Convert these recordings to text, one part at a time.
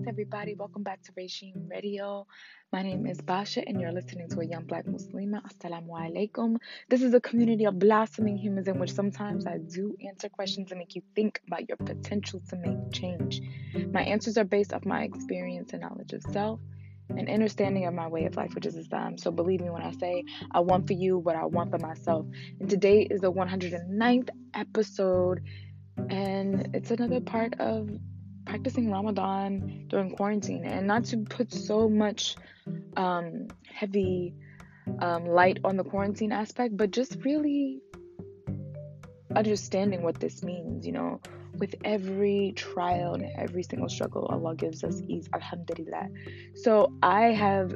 peace, everybody. Welcome back to Regime Radio. My name is Basha, and you're listening to a young black Muslima. Assalamu alaikum. This is a community of blossoming humans in which sometimes I do answer questions and make you think about your potential to make change. My answers are based off my experience and knowledge of self and understanding of my way of life, which is Islam. So believe me when I say I want for you what I want for myself. And today is the 109th episode, and it's another part of practicing Ramadan during quarantine and not to put so much um, heavy um, light on the quarantine aspect, but just really understanding what this means, you know. With every trial and every single struggle, Allah gives us ease, Alhamdulillah. So I have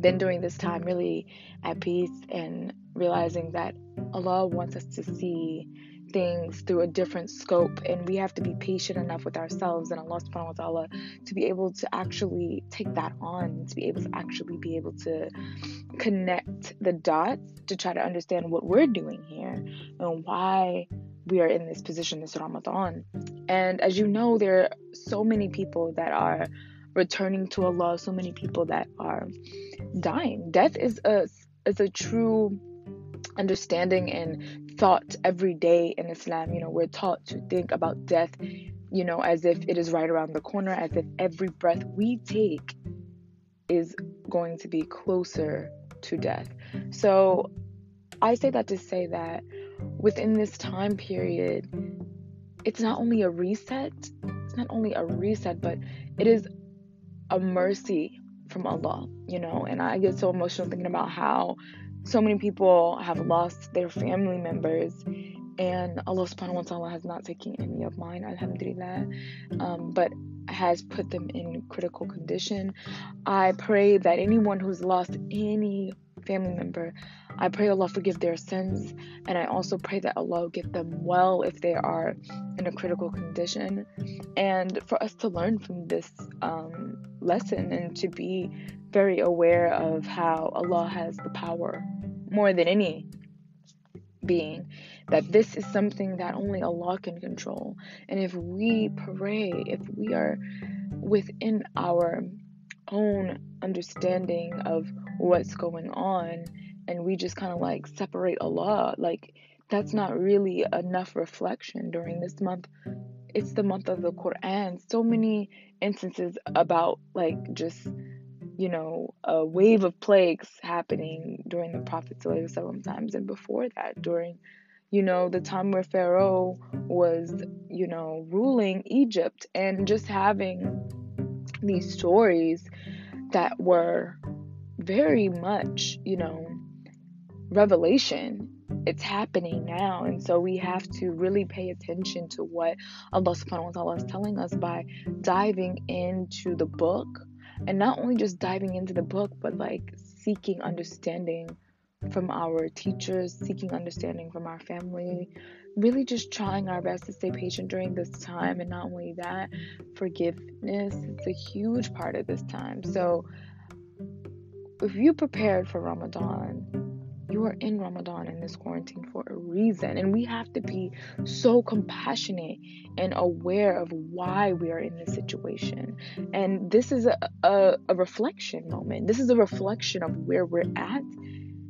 been during this time really at peace and realizing that Allah wants us to see things through a different scope and we have to be patient enough with ourselves and Allah subhanahu wa ta'ala to be able to actually take that on, to be able to actually be able to connect the dots to try to understand what we're doing here and why we are in this position this Ramadan. And as you know, there are so many people that are returning to Allah, so many people that are dying. Death is a is a true understanding and thought every day in Islam. You know, we're taught to think about death, you know, as if it is right around the corner, as if every breath we take is going to be closer to death. So I say that to say that within this time period, it's not only a reset, it's not only a reset, but it is a mercy from Allah, you know. And I get so emotional thinking about how so many people have lost their family members and Allah subhanahu wa ta'ala has not taken any of mine, alhamdulillah, um, but has put them in critical condition. I pray that anyone who's lost any family member, I pray Allah forgive their sins, and I also pray that Allah get them well if they are in a critical condition, and for us to learn from this um, lesson and to be very aware of how Allah has the power more than any being that this is something that only Allah can control. And if we pray, if we are within our own understanding of what's going on and we just kind of like separate Allah, like that's not really enough reflection during this month. It's the month of the Quran. So many instances about like just you know, a mm-hmm. wave of plagues happening mm-hmm. during the Prophet's times and before that, during, you know, the time where Pharaoh was, you know, ruling Egypt and just having these stories that were very much, you know, revelation. It's happening now. And so we have to really pay attention to what Allah subhanahu wa ta'ala is telling us by diving into the book and not only just diving into the book but like seeking understanding from our teachers seeking understanding from our family really just trying our best to stay patient during this time. And not only that forgiveness it's a huge part of this time. So if you prepared for ramadan you are in Ramadan in this quarantine for a reason. And we have to be so compassionate and aware of why we are in this situation. And this is a, a, a reflection moment. This is a reflection of where we're at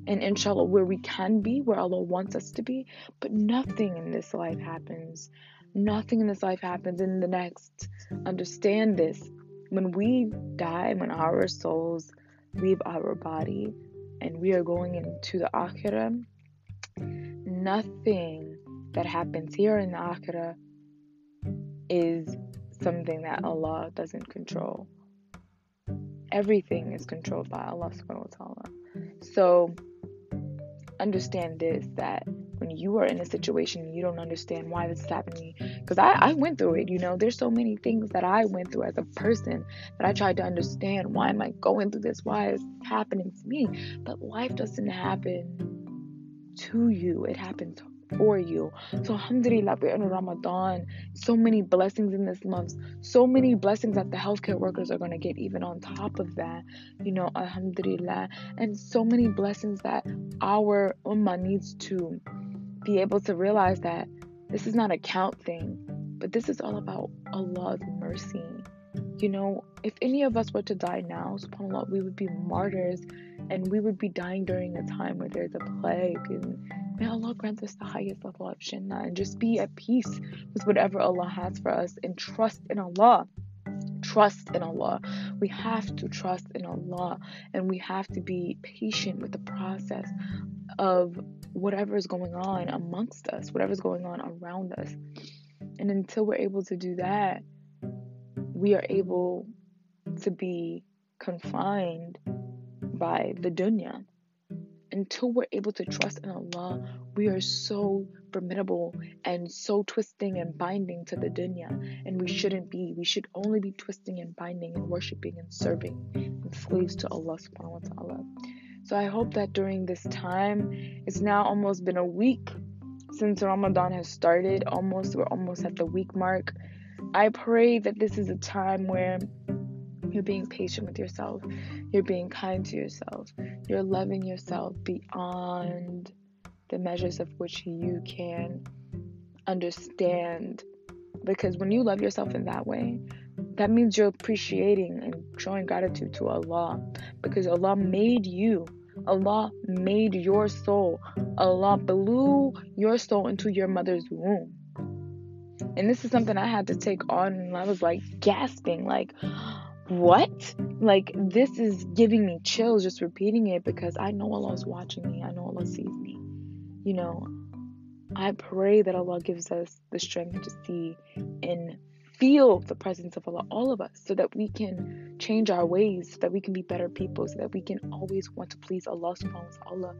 and inshallah where we can be, where Allah wants us to be. But nothing in this life happens. Nothing in this life happens in the next. Understand this. When we die, when our souls leave our body, and we are going into the Akhirah, nothing that happens here in the Akhirah is something that Allah doesn't control. Everything is controlled by Allah subhanahu wa ta'ala. So understand this that you are in a mm-hmm. situation you don't understand why this is happening because I, I went through it you know there's so many things that i went through as a person that i tried to understand why am i going through this why is happening to me but life doesn't happen to you it happens for you. So alhamdulillah, we're in Ramadan. So many blessings in this month. So many blessings that the healthcare workers are going to get even on top of that. You know, alhamdulillah. And so many blessings that our ummah needs to be able to realize that this is not a count thing, but this is all about Allah's mercy. You know, if any of us were to die now, subhanAllah, we would be martyrs and we would be dying during a time where there's a plague. And may Allah grant us the highest level of Jannah and just be at peace with whatever Allah has for us and trust in Allah. Trust in Allah. We have to trust in Allah and we have to be patient with the process of whatever is going on amongst us, whatever's going on around us. And until we're able to do that, we are able to be confined by the dunya. Until we're able to trust in Allah, we are so formidable and so twisting and binding to the dunya. And we shouldn't be. We should only be twisting and binding and worshiping and serving and slaves to Allah subhanahu wa ta'ala. So I hope that during this time, it's now almost been a week since Ramadan has started. Almost, we're almost at the week mark. I pray that this is a time where you're being patient with yourself, you're being kind to yourself, you're loving yourself beyond the measures of which you can understand. Because when you love yourself in that way, that means you're appreciating and showing gratitude to Allah because Allah made you. Allah made your soul. Allah blew your soul into your mother's womb. And this is something I had to take on and I was like gasping like what? Like this is giving me chills just repeating it because I know Allah is watching me. I know Allah sees me. You know, I pray that Allah gives us the strength to see and feel the presence of Allah, all of us, so that we can change our ways, so that we can be better people, so that we can always want to please Allah subhanahu wa ta'ala.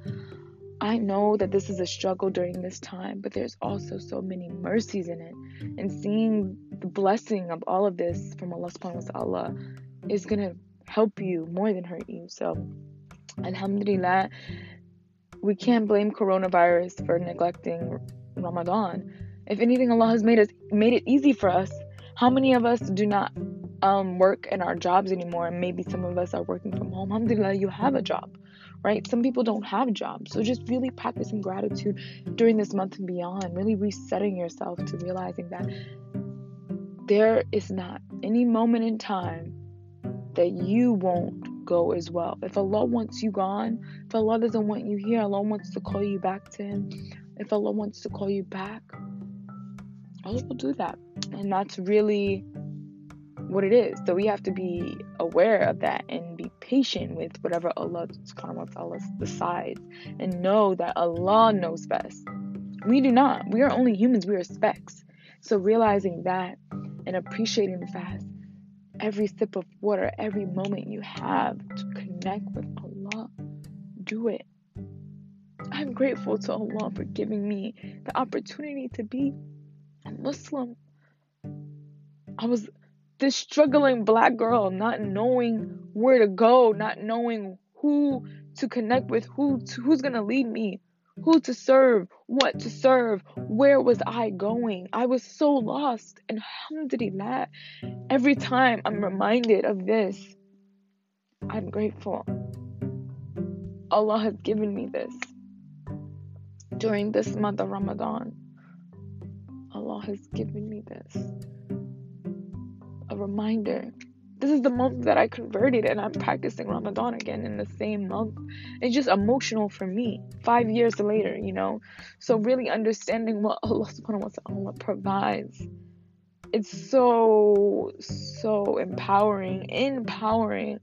I know that this is a struggle during this time, but there's also so many mercies in it. And seeing the blessing of all of this from Allah subhanahu wa ta'ala is gonna help you more than hurt you. So Alhamdulillah, we can't blame coronavirus for neglecting Ramadan. If anything, Allah has made us made it easy for us how many of us do not um, work in our jobs anymore? And maybe some of us are working from home. Alhamdulillah, you have a job, right? Some people don't have jobs. So just really practicing gratitude during this month and beyond, really resetting yourself to realizing that there is not any moment in time that you won't go as well. If Allah wants you gone, if Allah doesn't want you here, Allah wants to call you back to Him. If Allah wants to call you back, Allah will do that. And that's really what it is. So we have to be aware of that and be patient with whatever Allah decides and know that Allah knows best. We do not. We are only humans, we are specks. So realizing that and appreciating the fast, every sip of water, every moment you have to connect with Allah, do it. I'm grateful to Allah for giving me the opportunity to be Muslim. I was this struggling black girl, not knowing where to go, not knowing who to connect with, who to, who's gonna lead me, who to serve, what to serve, where was I going? I was so lost. And alhamdulillah, every time I'm reminded of this, I'm grateful. Allah has given me this during this month of Ramadan. Allah has given me this a reminder. This is the month that I converted and I'm practicing Ramadan again in the same month. It's just emotional for me. Five years later, you know. So really understanding what Allah subhanahu wa ta'ala provides. It's so so empowering, empowering.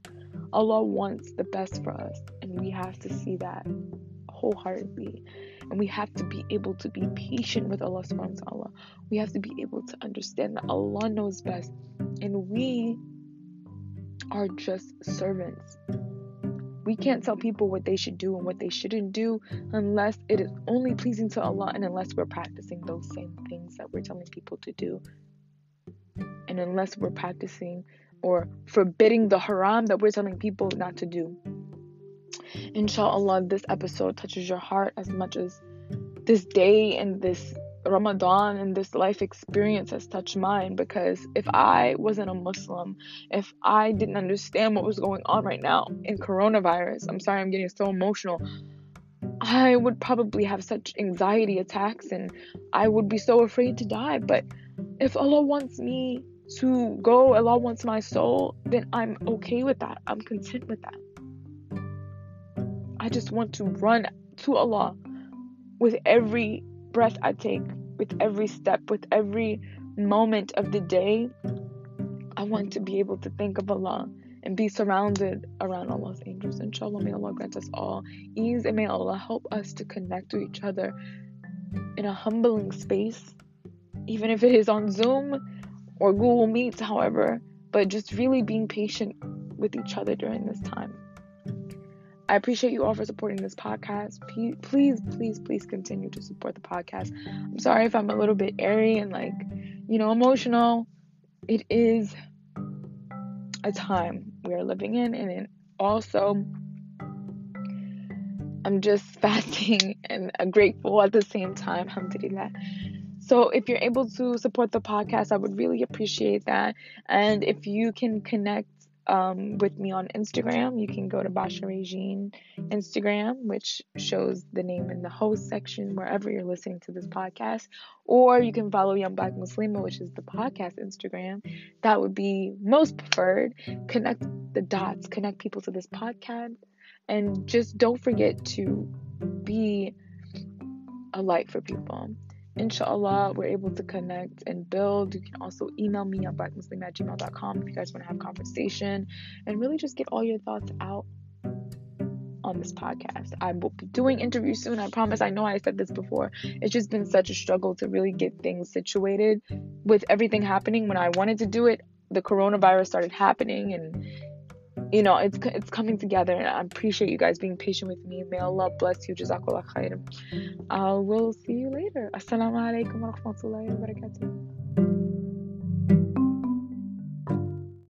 Allah wants the best for us, and we have to see that wholeheartedly. And we have to be able to be patient with Allah subhanahu wa ta'ala. We have to be able to understand that Allah knows best. And we are just servants. We can't tell people what they should do and what they shouldn't do unless it is only pleasing to Allah and unless we're practicing those same things that we're telling people to do. And unless we're practicing or forbidding the haram that we're telling people not to do. Inshallah, this episode touches your heart as much as this day and this Ramadan and this life experience has touched mine because if I wasn't a Muslim, if I didn't understand what was going on right now in coronavirus, I'm sorry I'm getting so emotional. I would probably have such anxiety attacks and I would be so afraid to die. But if Allah wants me to go, Allah wants my soul, then I'm okay with that. I'm content with that. I just want to run to Allah with every breath I take, with every step, with every moment of the day. I want to be able to think of Allah and be surrounded around Allah's angels. Inshallah, may Allah grant us all ease and may Allah help us to connect to each other in a humbling space, even if it is on Zoom or Google Meets, however, but just really being patient with each other during this time. I appreciate you all for supporting this podcast. Please, please, please continue to support the podcast. I'm sorry if I'm a little bit airy and like, you know, emotional. It is a time we are living in, and it also, I'm just fasting and uh, grateful at the same time. Alhamdulillah. So, if you're able to support the podcast, I would really appreciate that. And if you can connect um, with me on Instagram. You can go to Basha Regine Instagram, which shows the name in the host section wherever you're listening to this podcast. Or you can follow Young Black Muslima, which is the podcast Instagram. That would be most preferred. Connect the dots, connect people to this podcast. And just don't forget to be a light for people inshallah we're able to connect and build. You can also email me at blackmuslim at gmail.com if you guys want to have conversation. And really just get all your thoughts out on this podcast. I will be doing interviews soon i promise. I know i said this before. It's just been such a struggle to really get things situated with everything happening. When i wanted to do it the coronavirus started happening and you know, it's it's coming together, and I appreciate you guys being patient with me. May Allah bless you. Jazakallah khair. I uh, will see you later. Assalamu alaikum wa rahmatullahi wa barakatuh.